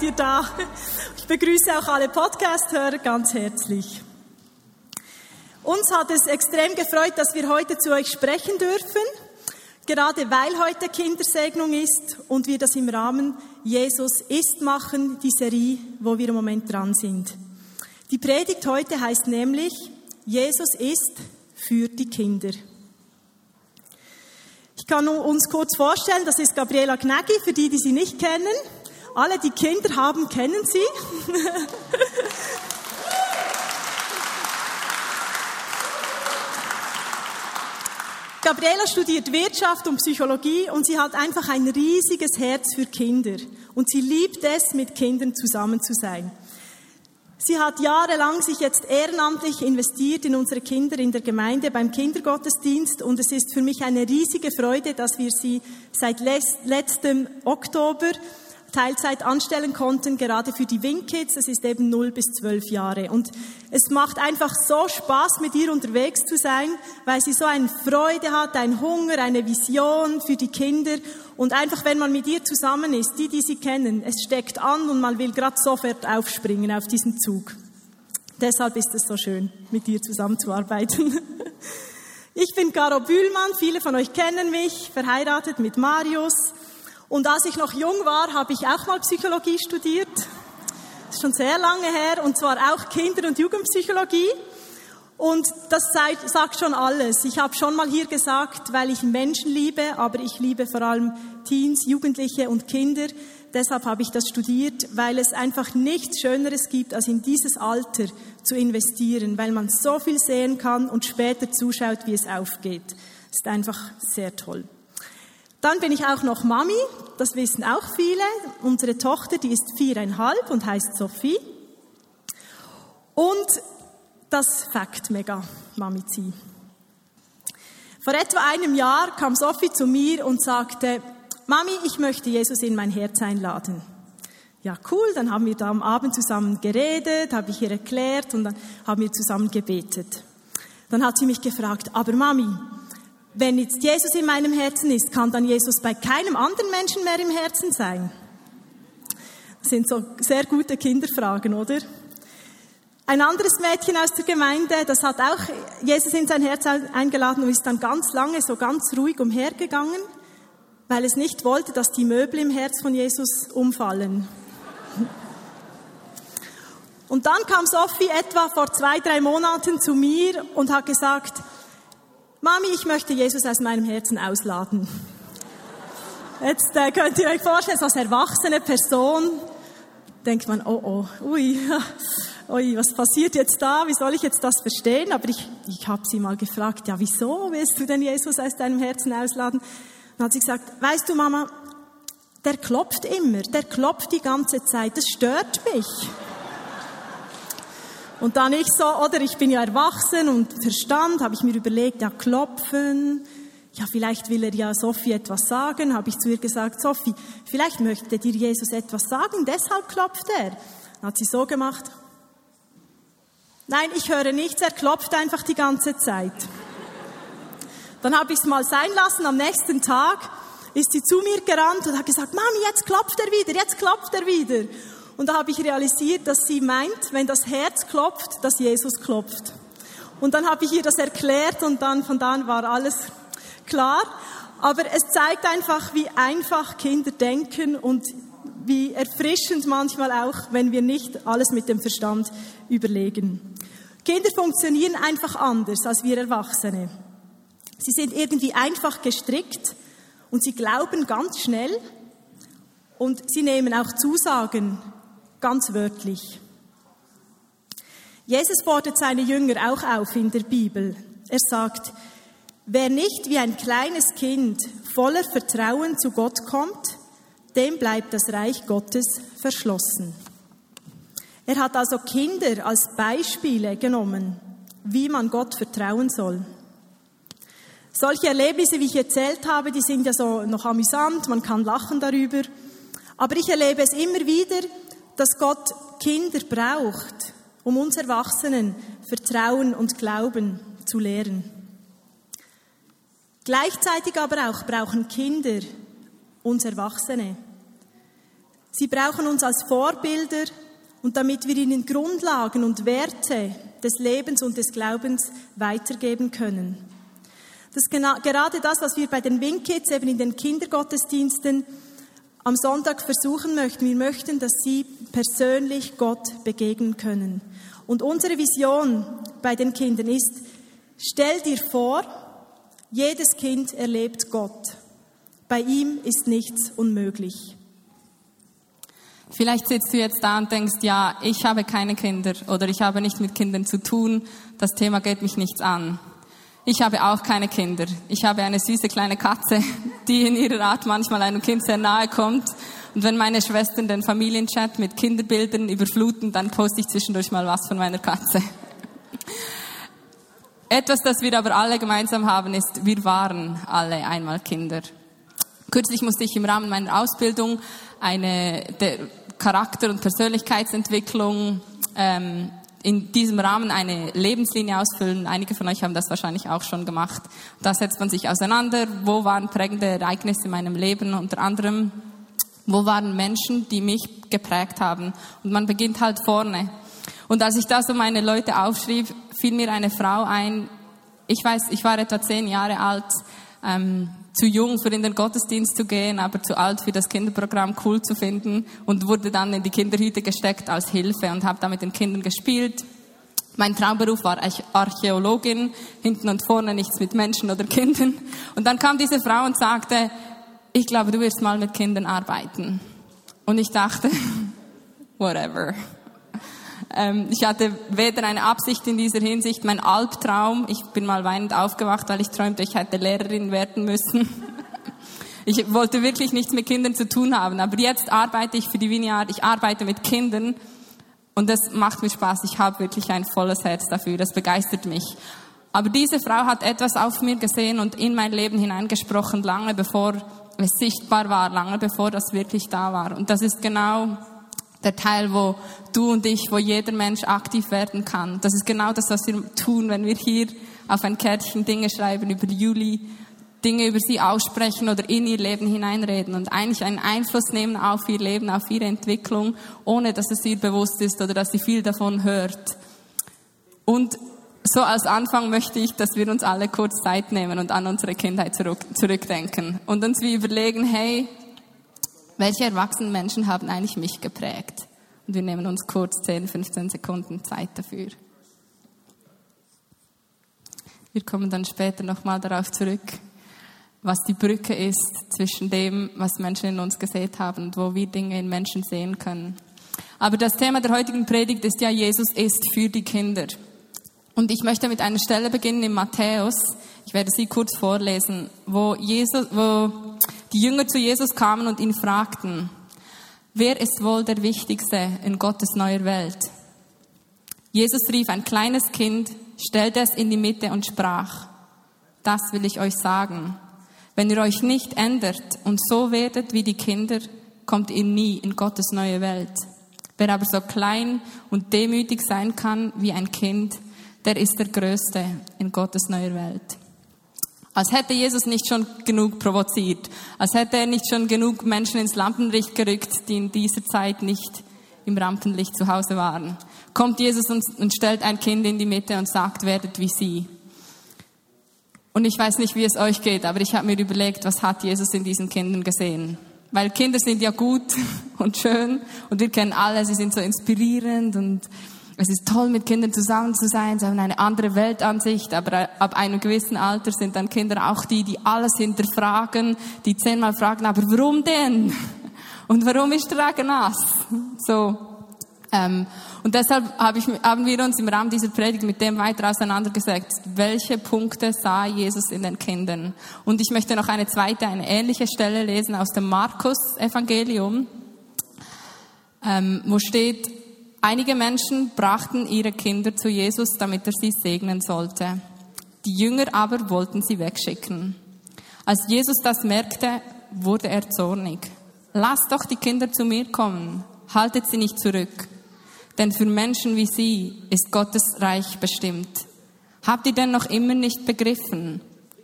Seid ihr da. Ich begrüße auch alle Podcast-Hörer ganz herzlich. Uns hat es extrem gefreut, dass wir heute zu euch sprechen dürfen, gerade weil heute Kindersegnung ist und wir das im Rahmen Jesus ist machen, die Serie, wo wir im Moment dran sind. Die Predigt heute heißt nämlich, Jesus ist für die Kinder. Ich kann uns kurz vorstellen, das ist Gabriela Gnaggi, für die, die sie nicht kennen. Alle, die Kinder haben, kennen sie. Gabriela studiert Wirtschaft und Psychologie und sie hat einfach ein riesiges Herz für Kinder. Und sie liebt es, mit Kindern zusammen zu sein. Sie hat jahrelang sich jetzt ehrenamtlich investiert in unsere Kinder in der Gemeinde beim Kindergottesdienst und es ist für mich eine riesige Freude, dass wir sie seit letztem Oktober Teilzeit anstellen konnten, gerade für die Wingkids. Das ist eben 0 bis 12 Jahre. Und es macht einfach so Spaß, mit ihr unterwegs zu sein, weil sie so eine Freude hat, einen Hunger, eine Vision für die Kinder. Und einfach, wenn man mit ihr zusammen ist, die, die sie kennen, es steckt an und man will gerade sofort aufspringen auf diesen Zug. Deshalb ist es so schön, mit ihr zusammenzuarbeiten. Ich bin Caro Bühlmann, viele von euch kennen mich, verheiratet mit Marius. Und als ich noch jung war, habe ich auch mal Psychologie studiert. Das ist schon sehr lange her. Und zwar auch Kinder- und Jugendpsychologie. Und das sagt schon alles. Ich habe schon mal hier gesagt, weil ich Menschen liebe, aber ich liebe vor allem Teens, Jugendliche und Kinder. Deshalb habe ich das studiert, weil es einfach nichts Schöneres gibt, als in dieses Alter zu investieren, weil man so viel sehen kann und später zuschaut, wie es aufgeht. Das ist einfach sehr toll. Dann bin ich auch noch Mami, das wissen auch viele. Unsere Tochter, die ist viereinhalb und heißt Sophie. Und das Fakt mega, Mami Zieh. Vor etwa einem Jahr kam Sophie zu mir und sagte, Mami, ich möchte Jesus in mein Herz einladen. Ja, cool, dann haben wir da am Abend zusammen geredet, habe ich ihr erklärt und dann haben wir zusammen gebetet. Dann hat sie mich gefragt, aber Mami, wenn jetzt Jesus in meinem Herzen ist, kann dann Jesus bei keinem anderen Menschen mehr im Herzen sein? Das sind so sehr gute Kinderfragen, oder? Ein anderes Mädchen aus der Gemeinde, das hat auch Jesus in sein Herz eingeladen und ist dann ganz lange so ganz ruhig umhergegangen, weil es nicht wollte, dass die Möbel im Herz von Jesus umfallen. Und dann kam Sophie etwa vor zwei, drei Monaten zu mir und hat gesagt, Mami, ich möchte Jesus aus meinem Herzen ausladen. Jetzt äh, könnt ihr euch vorstellen, als erwachsene Person denkt man, oh oh, ui, ui, was passiert jetzt da? Wie soll ich jetzt das verstehen? Aber ich, ich habe sie mal gefragt, ja, wieso willst du denn Jesus aus deinem Herzen ausladen? Dann hat sie gesagt, weißt du, Mama, der klopft immer, der klopft die ganze Zeit, das stört mich. Und dann ich so, oder ich bin ja erwachsen und Verstand, habe ich mir überlegt, ja, klopfen, ja, vielleicht will er ja Sophie etwas sagen, habe ich zu ihr gesagt, Sophie, vielleicht möchte dir Jesus etwas sagen, deshalb klopft er. Dann hat sie so gemacht. Nein, ich höre nichts, er klopft einfach die ganze Zeit. Dann habe ich es mal sein lassen, am nächsten Tag ist sie zu mir gerannt und hat gesagt, Mami, jetzt klopft er wieder, jetzt klopft er wieder. Und da habe ich realisiert, dass sie meint, wenn das Herz klopft, dass Jesus klopft. Und dann habe ich ihr das erklärt und dann von da an war alles klar. Aber es zeigt einfach, wie einfach Kinder denken und wie erfrischend manchmal auch, wenn wir nicht alles mit dem Verstand überlegen. Kinder funktionieren einfach anders als wir Erwachsene. Sie sind irgendwie einfach gestrickt und sie glauben ganz schnell und sie nehmen auch Zusagen ganz wörtlich. Jesus fordert seine Jünger auch auf in der Bibel. Er sagt, wer nicht wie ein kleines Kind voller Vertrauen zu Gott kommt, dem bleibt das Reich Gottes verschlossen. Er hat also Kinder als Beispiele genommen, wie man Gott vertrauen soll. Solche Erlebnisse, wie ich erzählt habe, die sind ja so noch amüsant, man kann lachen darüber. Aber ich erlebe es immer wieder, dass Gott Kinder braucht, um uns Erwachsenen Vertrauen und Glauben zu lehren. Gleichzeitig aber auch brauchen Kinder uns Erwachsene. Sie brauchen uns als Vorbilder und damit wir ihnen Grundlagen und Werte des Lebens und des Glaubens weitergeben können. Das ist gerade das, was wir bei den Wingkids eben in den Kindergottesdiensten am Sonntag versuchen möchten. Wir möchten, dass sie persönlich Gott begegnen können. Und unsere Vision bei den Kindern ist, stell dir vor, jedes Kind erlebt Gott. Bei ihm ist nichts unmöglich. Vielleicht sitzt du jetzt da und denkst, ja, ich habe keine Kinder oder ich habe nicht mit Kindern zu tun, das Thema geht mich nichts an. Ich habe auch keine Kinder. Ich habe eine süße kleine Katze, die in ihrer Art manchmal einem Kind sehr nahe kommt. Und wenn meine Schwestern den Familienchat mit Kinderbildern überfluten, dann poste ich zwischendurch mal was von meiner Katze. Etwas, das wir aber alle gemeinsam haben, ist, wir waren alle einmal Kinder. Kürzlich musste ich im Rahmen meiner Ausbildung eine Charakter- und Persönlichkeitsentwicklung ähm, in diesem Rahmen eine Lebenslinie ausfüllen. Einige von euch haben das wahrscheinlich auch schon gemacht. Da setzt man sich auseinander. Wo waren prägende Ereignisse in meinem Leben? Unter anderem, wo waren Menschen, die mich geprägt haben? Und man beginnt halt vorne. Und als ich da so meine Leute aufschrieb, fiel mir eine Frau ein. Ich weiß, ich war etwa zehn Jahre alt. Ähm, zu jung für in den Gottesdienst zu gehen, aber zu alt für das Kinderprogramm cool zu finden und wurde dann in die Kinderhüte gesteckt als Hilfe und habe da mit den Kindern gespielt. Mein Traumberuf war Archäologin, hinten und vorne nichts mit Menschen oder Kindern. Und dann kam diese Frau und sagte, ich glaube, du wirst mal mit Kindern arbeiten. Und ich dachte, whatever. Ähm, ich hatte weder eine Absicht in dieser Hinsicht, mein Albtraum, ich bin mal weinend aufgewacht, weil ich träumte, ich hätte Lehrerin werden müssen. Ich wollte wirklich nichts mit Kindern zu tun haben, aber jetzt arbeite ich für die Vineyard, ich arbeite mit Kindern und das macht mir Spaß. Ich habe wirklich ein volles Herz dafür, das begeistert mich. Aber diese Frau hat etwas auf mir gesehen und in mein Leben hineingesprochen, lange bevor es sichtbar war, lange bevor das wirklich da war. Und das ist genau der Teil, wo du und ich, wo jeder Mensch aktiv werden kann. Das ist genau das, was wir tun, wenn wir hier auf ein Kärtchen Dinge schreiben über Juli, Dinge über sie aussprechen oder in ihr Leben hineinreden und eigentlich einen Einfluss nehmen auf ihr Leben, auf ihre Entwicklung, ohne dass es ihr bewusst ist oder dass sie viel davon hört. Und so als Anfang möchte ich, dass wir uns alle kurz Zeit nehmen und an unsere Kindheit zurück, zurückdenken und uns wie überlegen, hey, welche erwachsenen Menschen haben eigentlich mich geprägt? Und wir nehmen uns kurz 10, 15 Sekunden Zeit dafür. Wir kommen dann später nochmal darauf zurück, was die Brücke ist zwischen dem, was Menschen in uns gesehen haben und wo wir Dinge in Menschen sehen können. Aber das Thema der heutigen Predigt ist ja, Jesus ist für die Kinder. Und ich möchte mit einer Stelle beginnen in Matthäus. Ich werde sie kurz vorlesen, wo Jesus, wo die Jünger zu Jesus kamen und ihn fragten, wer ist wohl der Wichtigste in Gottes neuer Welt? Jesus rief ein kleines Kind, stellte es in die Mitte und sprach, das will ich euch sagen. Wenn ihr euch nicht ändert und so werdet wie die Kinder, kommt ihr nie in Gottes neue Welt. Wer aber so klein und demütig sein kann wie ein Kind, der ist der Größte in Gottes neuer Welt. Als hätte Jesus nicht schon genug provoziert, als hätte er nicht schon genug Menschen ins Lampenlicht gerückt, die in dieser Zeit nicht im Rampenlicht zu Hause waren. Kommt Jesus und, und stellt ein Kind in die Mitte und sagt, werdet wie sie. Und ich weiß nicht, wie es euch geht, aber ich habe mir überlegt, was hat Jesus in diesen Kindern gesehen? Weil Kinder sind ja gut und schön und wir kennen alle, sie sind so inspirierend und es ist toll, mit Kindern zusammen zu sein. Sie haben eine andere Weltansicht, aber ab einem gewissen Alter sind dann Kinder auch die, die alles hinterfragen, die zehnmal fragen, aber warum denn? Und warum ist der Regen nass? So. Ähm, Und deshalb hab ich, haben wir uns im Rahmen dieser Predigt mit dem weiter auseinandergesetzt. Welche Punkte sah Jesus in den Kindern? Und ich möchte noch eine zweite, eine ähnliche Stelle lesen aus dem Markus-Evangelium, ähm, wo steht, einige Menschen brachten ihre Kinder zu Jesus, damit er sie segnen sollte. Die Jünger aber wollten sie wegschicken. Als Jesus das merkte, wurde er zornig. Lasst doch die Kinder zu mir kommen, haltet sie nicht zurück. Denn für Menschen wie sie ist Gottes Reich bestimmt. Habt ihr denn noch immer nicht begriffen?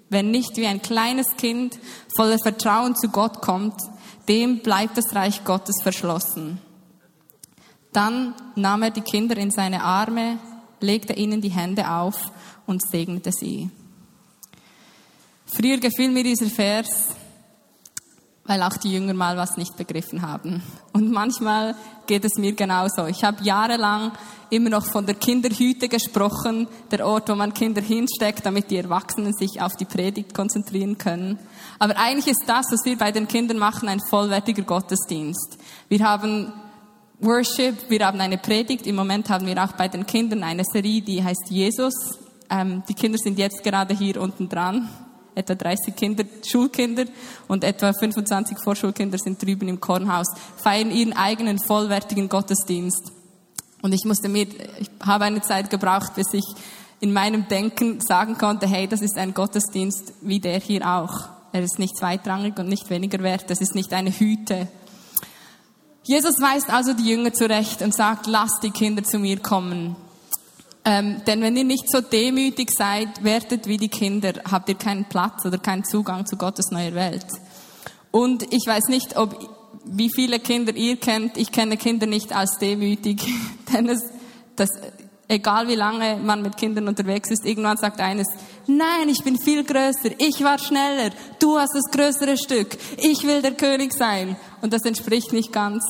Wer nicht wie ein kleines Kind voller Vertrauen zu Gott kommt, dem bleibt das Reich Gottes verschlossen. Dann nahm er die Kinder in seine Arme, legte ihnen die Hände auf und segnete sie. Früher gefiel mir dieser Vers, weil auch die Jünger mal was nicht begriffen haben. Und manchmal geht es mir genauso. Ich habe jahrelang immer noch von der Kinderhüte gesprochen, der Ort, wo man Kinder hinsteckt, damit die Erwachsenen sich auf die Predigt konzentrieren können. Aber eigentlich ist das, was wir bei den Kindern machen, ein vollwertiger Gottesdienst. Wir haben Worship, wir haben eine Predigt. Im Moment haben wir auch bei den Kindern eine Serie, die heißt Jesus. Ähm, die Kinder sind jetzt gerade hier unten dran etwa 30 Kinder, Schulkinder und etwa 25 Vorschulkinder sind drüben im Kornhaus, feiern ihren eigenen vollwertigen Gottesdienst. Und ich musste mir, ich habe eine Zeit gebraucht, bis ich in meinem Denken sagen konnte, hey, das ist ein Gottesdienst wie der hier auch. Er ist nicht zweitrangig und nicht weniger wert. Das ist nicht eine Hüte. Jesus weist also die Jünger zurecht und sagt, lasst die Kinder zu mir kommen. Ähm, denn wenn ihr nicht so demütig seid, werdet wie die Kinder, habt ihr keinen Platz oder keinen Zugang zu Gottes neuer Welt. Und ich weiß nicht, ob wie viele Kinder ihr kennt. Ich kenne Kinder nicht als demütig, denn es, das, egal wie lange man mit Kindern unterwegs ist, irgendwann sagt eines, nein, ich bin viel größer, ich war schneller, du hast das größere Stück, ich will der König sein. Und das entspricht nicht ganz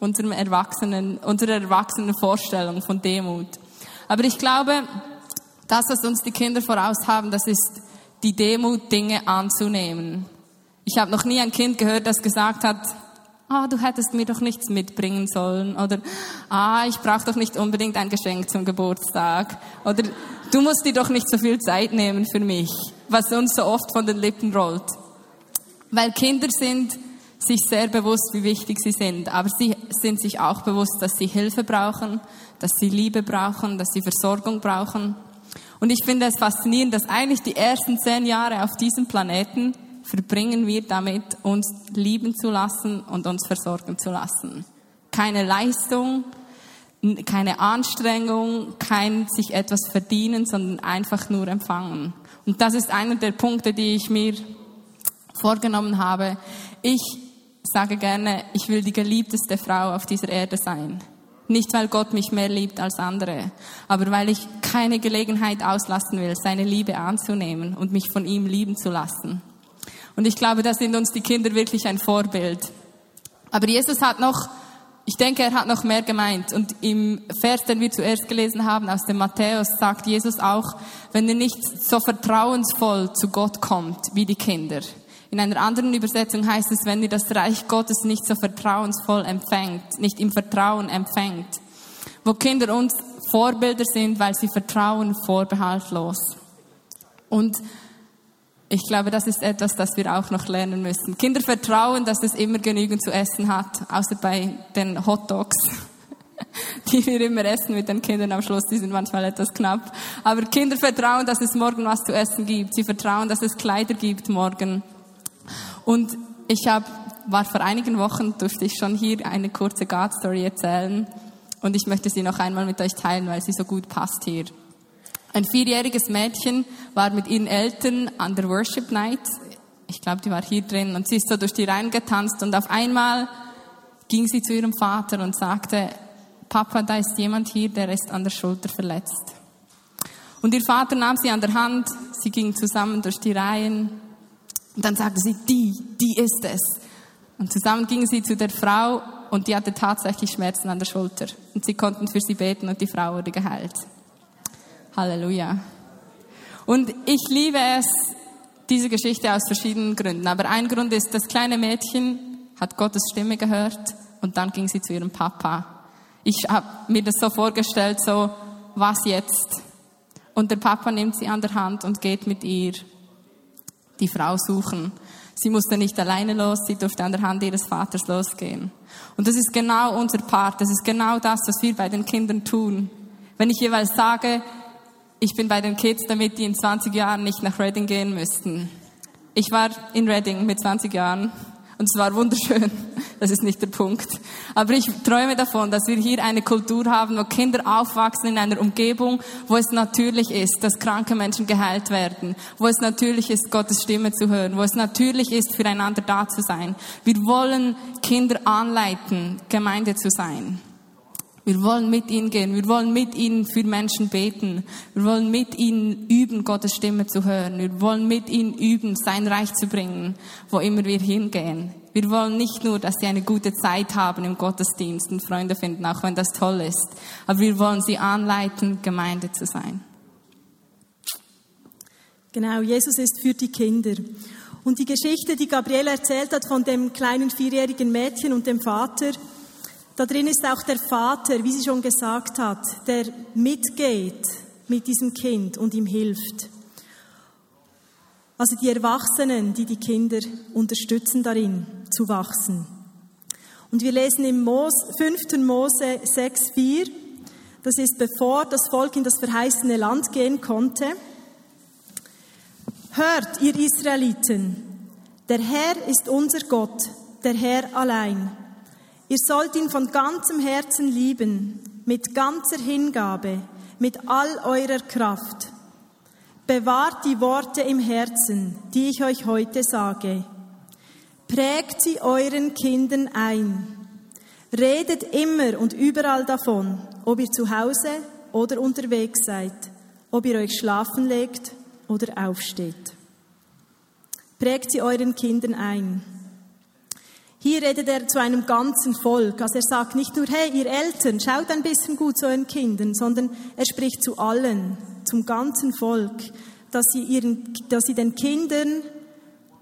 unserem Erwachsenen, unserer erwachsenen Vorstellung von Demut. Aber ich glaube, das, was uns die Kinder voraus haben, das ist die Demut, Dinge anzunehmen. Ich habe noch nie ein Kind gehört, das gesagt hat, ah, du hättest mir doch nichts mitbringen sollen oder ah, ich brauche doch nicht unbedingt ein Geschenk zum Geburtstag oder du musst dir doch nicht so viel Zeit nehmen für mich, was uns so oft von den Lippen rollt. Weil Kinder sind sich sehr bewusst, wie wichtig sie sind, aber sie sind sich auch bewusst, dass sie Hilfe brauchen, dass sie Liebe brauchen, dass sie Versorgung brauchen. Und ich finde es faszinierend, dass eigentlich die ersten zehn Jahre auf diesem Planeten verbringen wir damit, uns lieben zu lassen und uns versorgen zu lassen. Keine Leistung, keine Anstrengung, kein sich etwas verdienen, sondern einfach nur empfangen. Und das ist einer der Punkte, die ich mir vorgenommen habe. Ich sage gerne, ich will die geliebteste Frau auf dieser Erde sein. Nicht, weil Gott mich mehr liebt als andere, aber weil ich keine Gelegenheit auslassen will, seine Liebe anzunehmen und mich von ihm lieben zu lassen. Und ich glaube, da sind uns die Kinder wirklich ein Vorbild. Aber Jesus hat noch, ich denke, er hat noch mehr gemeint. Und im Vers, den wir zuerst gelesen haben, aus dem Matthäus, sagt Jesus auch, wenn ihr nicht so vertrauensvoll zu Gott kommt wie die Kinder, in einer anderen Übersetzung heißt es, wenn ihr das Reich Gottes nicht so vertrauensvoll empfängt, nicht im Vertrauen empfängt, wo Kinder uns Vorbilder sind, weil sie vertrauen vorbehaltlos. Und ich glaube, das ist etwas, das wir auch noch lernen müssen. Kinder vertrauen, dass es immer genügend zu essen hat, außer bei den Hot Dogs, die wir immer essen mit den Kindern am Schluss, die sind manchmal etwas knapp. Aber Kinder vertrauen, dass es morgen was zu essen gibt. Sie vertrauen, dass es Kleider gibt morgen. Und ich hab, war vor einigen Wochen, durfte ich schon hier eine kurze God-Story erzählen. Und ich möchte sie noch einmal mit euch teilen, weil sie so gut passt hier. Ein vierjähriges Mädchen war mit ihren Eltern an der Worship Night. Ich glaube, die war hier drin und sie ist so durch die Reihen getanzt und auf einmal ging sie zu ihrem Vater und sagte, Papa, da ist jemand hier, der ist an der Schulter verletzt. Und ihr Vater nahm sie an der Hand, sie gingen zusammen durch die Reihen und dann sagte sie, die, die ist es. Und zusammen gingen sie zu der Frau und die hatte tatsächlich Schmerzen an der Schulter. Und sie konnten für sie beten und die Frau wurde geheilt. Halleluja. Und ich liebe es, diese Geschichte aus verschiedenen Gründen. Aber ein Grund ist, das kleine Mädchen hat Gottes Stimme gehört und dann ging sie zu ihrem Papa. Ich habe mir das so vorgestellt, so, was jetzt? Und der Papa nimmt sie an der Hand und geht mit ihr die Frau suchen. Sie musste nicht alleine los, sie durfte an der Hand ihres Vaters losgehen. Und das ist genau unser Part, das ist genau das, was wir bei den Kindern tun. Wenn ich jeweils sage, ich bin bei den Kids, damit die in 20 Jahren nicht nach Reading gehen müssten. Ich war in Reading mit 20 Jahren und es war wunderschön. Das ist nicht der Punkt. Aber ich träume davon, dass wir hier eine Kultur haben, wo Kinder aufwachsen in einer Umgebung, wo es natürlich ist, dass kranke Menschen geheilt werden, wo es natürlich ist, Gottes Stimme zu hören, wo es natürlich ist, füreinander da zu sein. Wir wollen Kinder anleiten, Gemeinde zu sein. Wir wollen mit ihnen gehen. Wir wollen mit ihnen für Menschen beten. Wir wollen mit ihnen üben, Gottes Stimme zu hören. Wir wollen mit ihnen üben, sein Reich zu bringen, wo immer wir hingehen. Wir wollen nicht nur, dass sie eine gute Zeit haben im Gottesdienst und Freunde finden, auch wenn das toll ist. Aber wir wollen sie anleiten, Gemeinde zu sein. Genau, Jesus ist für die Kinder. Und die Geschichte, die Gabriele erzählt hat von dem kleinen vierjährigen Mädchen und dem Vater, da drin ist auch der Vater, wie sie schon gesagt hat, der mitgeht mit diesem Kind und ihm hilft. Also die Erwachsenen, die die Kinder unterstützen darin zu wachsen. Und wir lesen im Mos, 5. Mose 6,4, das ist bevor das Volk in das verheißene Land gehen konnte. Hört, ihr Israeliten, der Herr ist unser Gott, der Herr allein. Ihr sollt ihn von ganzem Herzen lieben, mit ganzer Hingabe, mit all eurer Kraft. Bewahrt die Worte im Herzen, die ich euch heute sage. Prägt sie euren Kindern ein. Redet immer und überall davon, ob ihr zu Hause oder unterwegs seid, ob ihr euch schlafen legt oder aufsteht. Prägt sie euren Kindern ein. Hier redet er zu einem ganzen Volk. Also er sagt nicht nur, hey, ihr Eltern, schaut ein bisschen gut zu euren Kindern, sondern er spricht zu allen, zum ganzen Volk, dass sie, ihren, dass sie den Kindern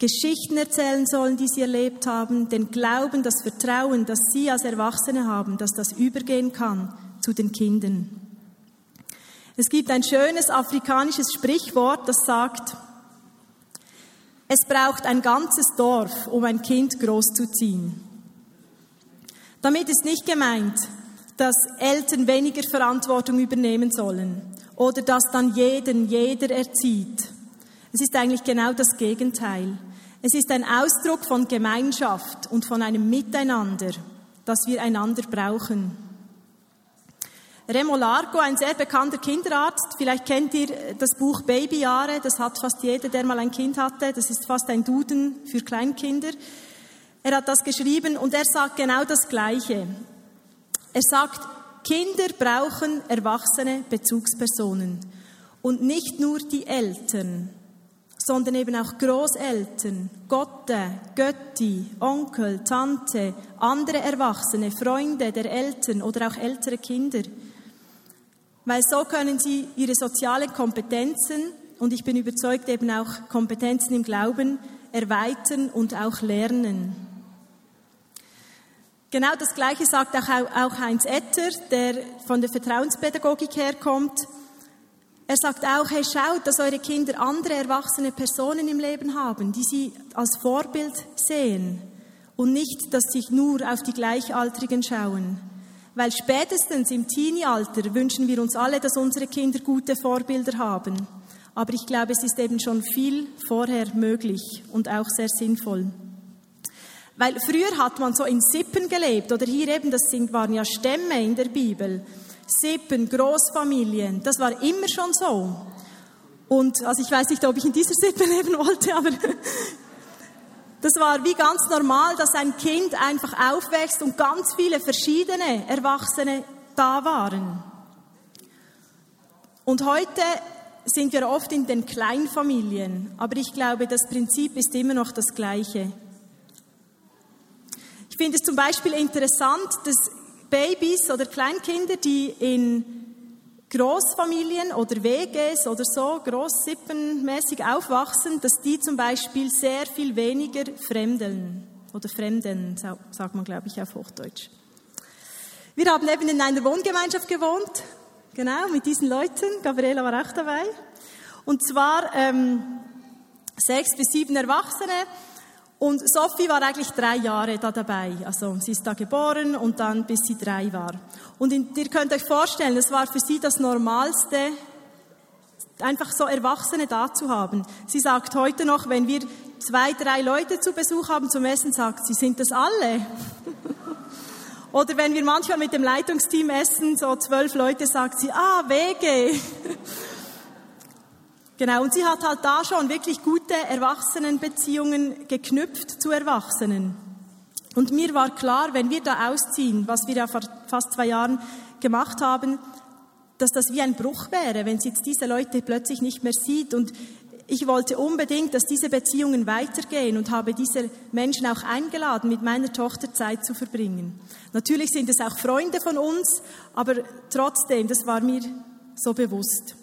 Geschichten erzählen sollen, die sie erlebt haben, den Glauben, das Vertrauen, das sie als Erwachsene haben, dass das übergehen kann zu den Kindern. Es gibt ein schönes afrikanisches Sprichwort, das sagt, es braucht ein ganzes Dorf, um ein Kind großzuziehen. Damit ist nicht gemeint, dass Eltern weniger Verantwortung übernehmen sollen oder dass dann jeden jeder erzieht. Es ist eigentlich genau das Gegenteil. Es ist ein Ausdruck von Gemeinschaft und von einem Miteinander, das wir einander brauchen. Remo Largo, ein sehr bekannter Kinderarzt. Vielleicht kennt ihr das Buch Babyjahre. Das hat fast jeder, der mal ein Kind hatte. Das ist fast ein Duden für Kleinkinder. Er hat das geschrieben und er sagt genau das Gleiche. Er sagt, Kinder brauchen erwachsene Bezugspersonen. Und nicht nur die Eltern, sondern eben auch Großeltern, Gotte, Götti, Onkel, Tante, andere Erwachsene, Freunde der Eltern oder auch ältere Kinder weil so können sie ihre sozialen Kompetenzen und ich bin überzeugt eben auch Kompetenzen im Glauben erweitern und auch lernen. Genau das Gleiche sagt auch, Heinz Etter, der von der Vertrauenspädagogik herkommt. Er sagt auch, hey, schaut, dass eure Kinder andere erwachsene Personen im Leben haben, die sie als Vorbild sehen und nicht, dass sie nur auf die Gleichaltrigen schauen. Weil spätestens im Teenie-Alter wünschen wir uns alle, dass unsere Kinder gute Vorbilder haben. Aber ich glaube, es ist eben schon viel vorher möglich und auch sehr sinnvoll. Weil früher hat man so in Sippen gelebt, oder hier eben, das sind, waren ja Stämme in der Bibel. Sippen, Großfamilien, das war immer schon so. Und, also ich weiß nicht, ob ich in dieser Sippe leben wollte, aber das war wie ganz normal, dass ein Kind einfach aufwächst und ganz viele verschiedene Erwachsene da waren. Und heute sind wir oft in den Kleinfamilien, aber ich glaube, das Prinzip ist immer noch das gleiche. Ich finde es zum Beispiel interessant, dass Babys oder Kleinkinder, die in Großfamilien oder WGs oder so großsippenmäßig aufwachsen, dass die zum Beispiel sehr viel weniger fremdeln oder fremden, sagt man, glaube ich, auf Hochdeutsch. Wir haben eben in einer Wohngemeinschaft gewohnt, genau, mit diesen Leuten. Gabriela war auch dabei. Und zwar ähm, sechs bis sieben Erwachsene. Und Sophie war eigentlich drei Jahre da dabei. Also sie ist da geboren und dann bis sie drei war. Und in, ihr könnt euch vorstellen, es war für sie das Normalste, einfach so Erwachsene da zu haben. Sie sagt heute noch, wenn wir zwei, drei Leute zu Besuch haben zum Essen, sagt sie, sind das alle? Oder wenn wir manchmal mit dem Leitungsteam essen, so zwölf Leute, sagt sie, ah, Wege. genau, und sie hat halt da schon wirklich gute Erwachsenenbeziehungen geknüpft zu Erwachsenen. Und mir war klar, wenn wir da ausziehen, was wir ja vor fast zwei Jahren gemacht haben, dass das wie ein Bruch wäre, wenn sie jetzt diese Leute plötzlich nicht mehr sieht. Und ich wollte unbedingt, dass diese Beziehungen weitergehen und habe diese Menschen auch eingeladen, mit meiner Tochter Zeit zu verbringen. Natürlich sind es auch Freunde von uns, aber trotzdem, das war mir so bewusst.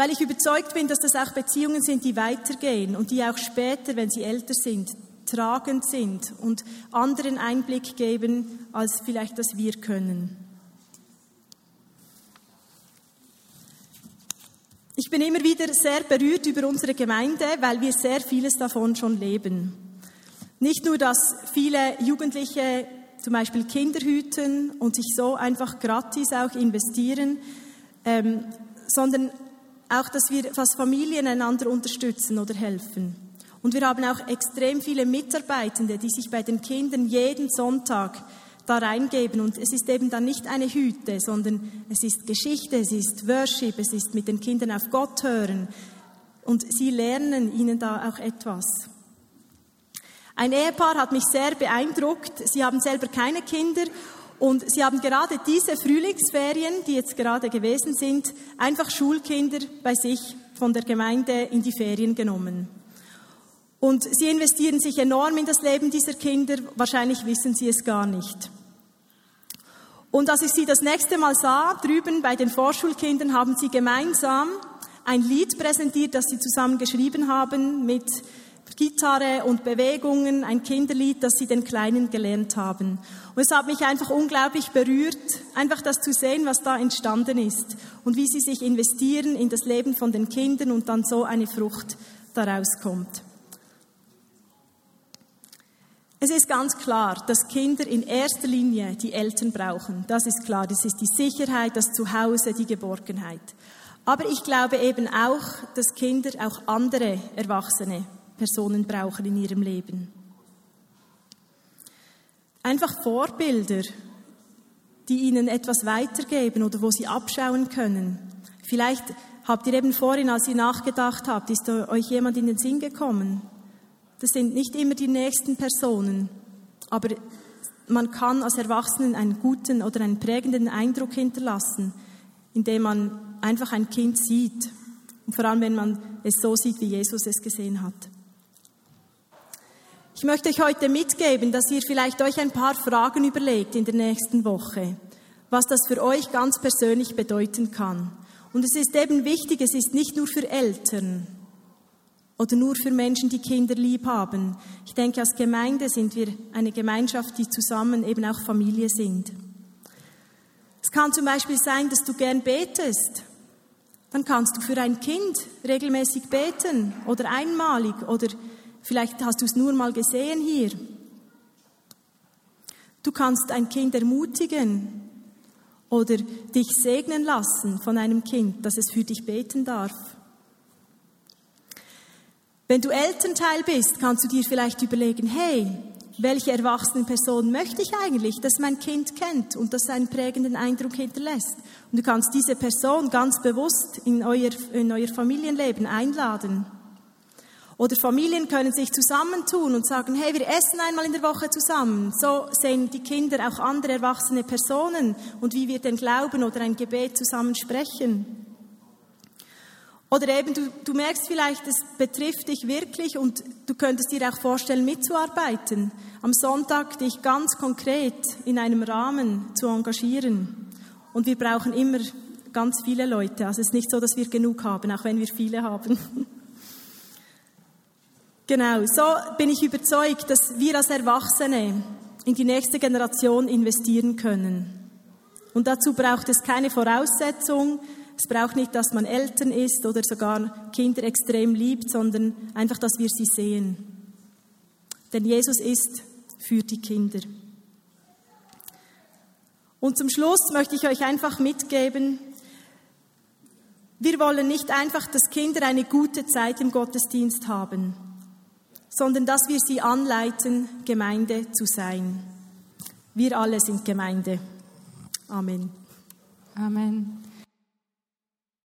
Weil ich überzeugt bin, dass das auch Beziehungen sind, die weitergehen und die auch später, wenn sie älter sind, tragend sind und anderen Einblick geben, als vielleicht das wir können. Ich bin immer wieder sehr berührt über unsere Gemeinde, weil wir sehr vieles davon schon leben. Nicht nur, dass viele Jugendliche zum Beispiel Kinder hüten und sich so einfach gratis auch investieren, ähm, sondern auch, dass wir fast Familien einander unterstützen oder helfen. Und wir haben auch extrem viele Mitarbeitende, die sich bei den Kindern jeden Sonntag da reingeben. Und es ist eben dann nicht eine Hüte, sondern es ist Geschichte, es ist Worship, es ist mit den Kindern auf Gott hören. Und sie lernen ihnen da auch etwas. Ein Ehepaar hat mich sehr beeindruckt. Sie haben selber keine Kinder und sie haben gerade diese Frühlingsferien, die jetzt gerade gewesen sind, einfach Schulkinder bei sich von der Gemeinde in die Ferien genommen. Und sie investieren sich enorm in das Leben dieser Kinder. Wahrscheinlich wissen sie es gar nicht. Und als ich sie das nächste Mal sah, drüben bei den Vorschulkindern, haben sie gemeinsam ein Lied präsentiert, das sie zusammen geschrieben haben mit Gitarre und Bewegungen, ein Kinderlied, das sie den Kleinen gelernt haben. Und es hat mich einfach unglaublich berührt, einfach das zu sehen, was da entstanden ist und wie sie sich investieren in das Leben von den Kindern und dann so eine Frucht daraus kommt. Es ist ganz klar, dass Kinder in erster Linie die Eltern brauchen. Das ist klar. Das ist die Sicherheit, das Zuhause, die Geborgenheit. Aber ich glaube eben auch, dass Kinder auch andere erwachsene Personen brauchen in ihrem Leben. Einfach Vorbilder, die ihnen etwas weitergeben oder wo sie abschauen können. Vielleicht habt ihr eben vorhin, als ihr nachgedacht habt, ist euch jemand in den Sinn gekommen, das sind nicht immer die nächsten Personen, aber man kann als Erwachsenen einen guten oder einen prägenden Eindruck hinterlassen, indem man einfach ein Kind sieht. Und vor allem, wenn man es so sieht, wie Jesus es gesehen hat. Ich möchte euch heute mitgeben, dass ihr vielleicht euch ein paar Fragen überlegt in der nächsten Woche, was das für euch ganz persönlich bedeuten kann. Und es ist eben wichtig, es ist nicht nur für Eltern, oder nur für Menschen, die Kinder lieb haben. Ich denke, als Gemeinde sind wir eine Gemeinschaft, die zusammen eben auch Familie sind. Es kann zum Beispiel sein, dass du gern betest. Dann kannst du für ein Kind regelmäßig beten oder einmalig oder vielleicht hast du es nur mal gesehen hier. Du kannst ein Kind ermutigen oder dich segnen lassen von einem Kind, dass es für dich beten darf. Wenn du Elternteil bist, kannst du dir vielleicht überlegen, hey, welche erwachsene Person möchte ich eigentlich, dass mein Kind kennt und das einen prägenden Eindruck hinterlässt? Und du kannst diese Person ganz bewusst in euer, in euer Familienleben einladen. Oder Familien können sich zusammentun und sagen, hey, wir essen einmal in der Woche zusammen. So sehen die Kinder auch andere erwachsene Personen und wie wir den Glauben oder ein Gebet zusammen sprechen. Oder eben, du, du merkst vielleicht, es betrifft dich wirklich und du könntest dir auch vorstellen, mitzuarbeiten. Am Sonntag dich ganz konkret in einem Rahmen zu engagieren. Und wir brauchen immer ganz viele Leute. Also es ist nicht so, dass wir genug haben, auch wenn wir viele haben. genau, so bin ich überzeugt, dass wir als Erwachsene in die nächste Generation investieren können. Und dazu braucht es keine Voraussetzung. Es braucht nicht, dass man Eltern ist oder sogar Kinder extrem liebt, sondern einfach, dass wir sie sehen. Denn Jesus ist für die Kinder. Und zum Schluss möchte ich euch einfach mitgeben, wir wollen nicht einfach, dass Kinder eine gute Zeit im Gottesdienst haben, sondern dass wir sie anleiten, Gemeinde zu sein. Wir alle sind Gemeinde. Amen. Amen.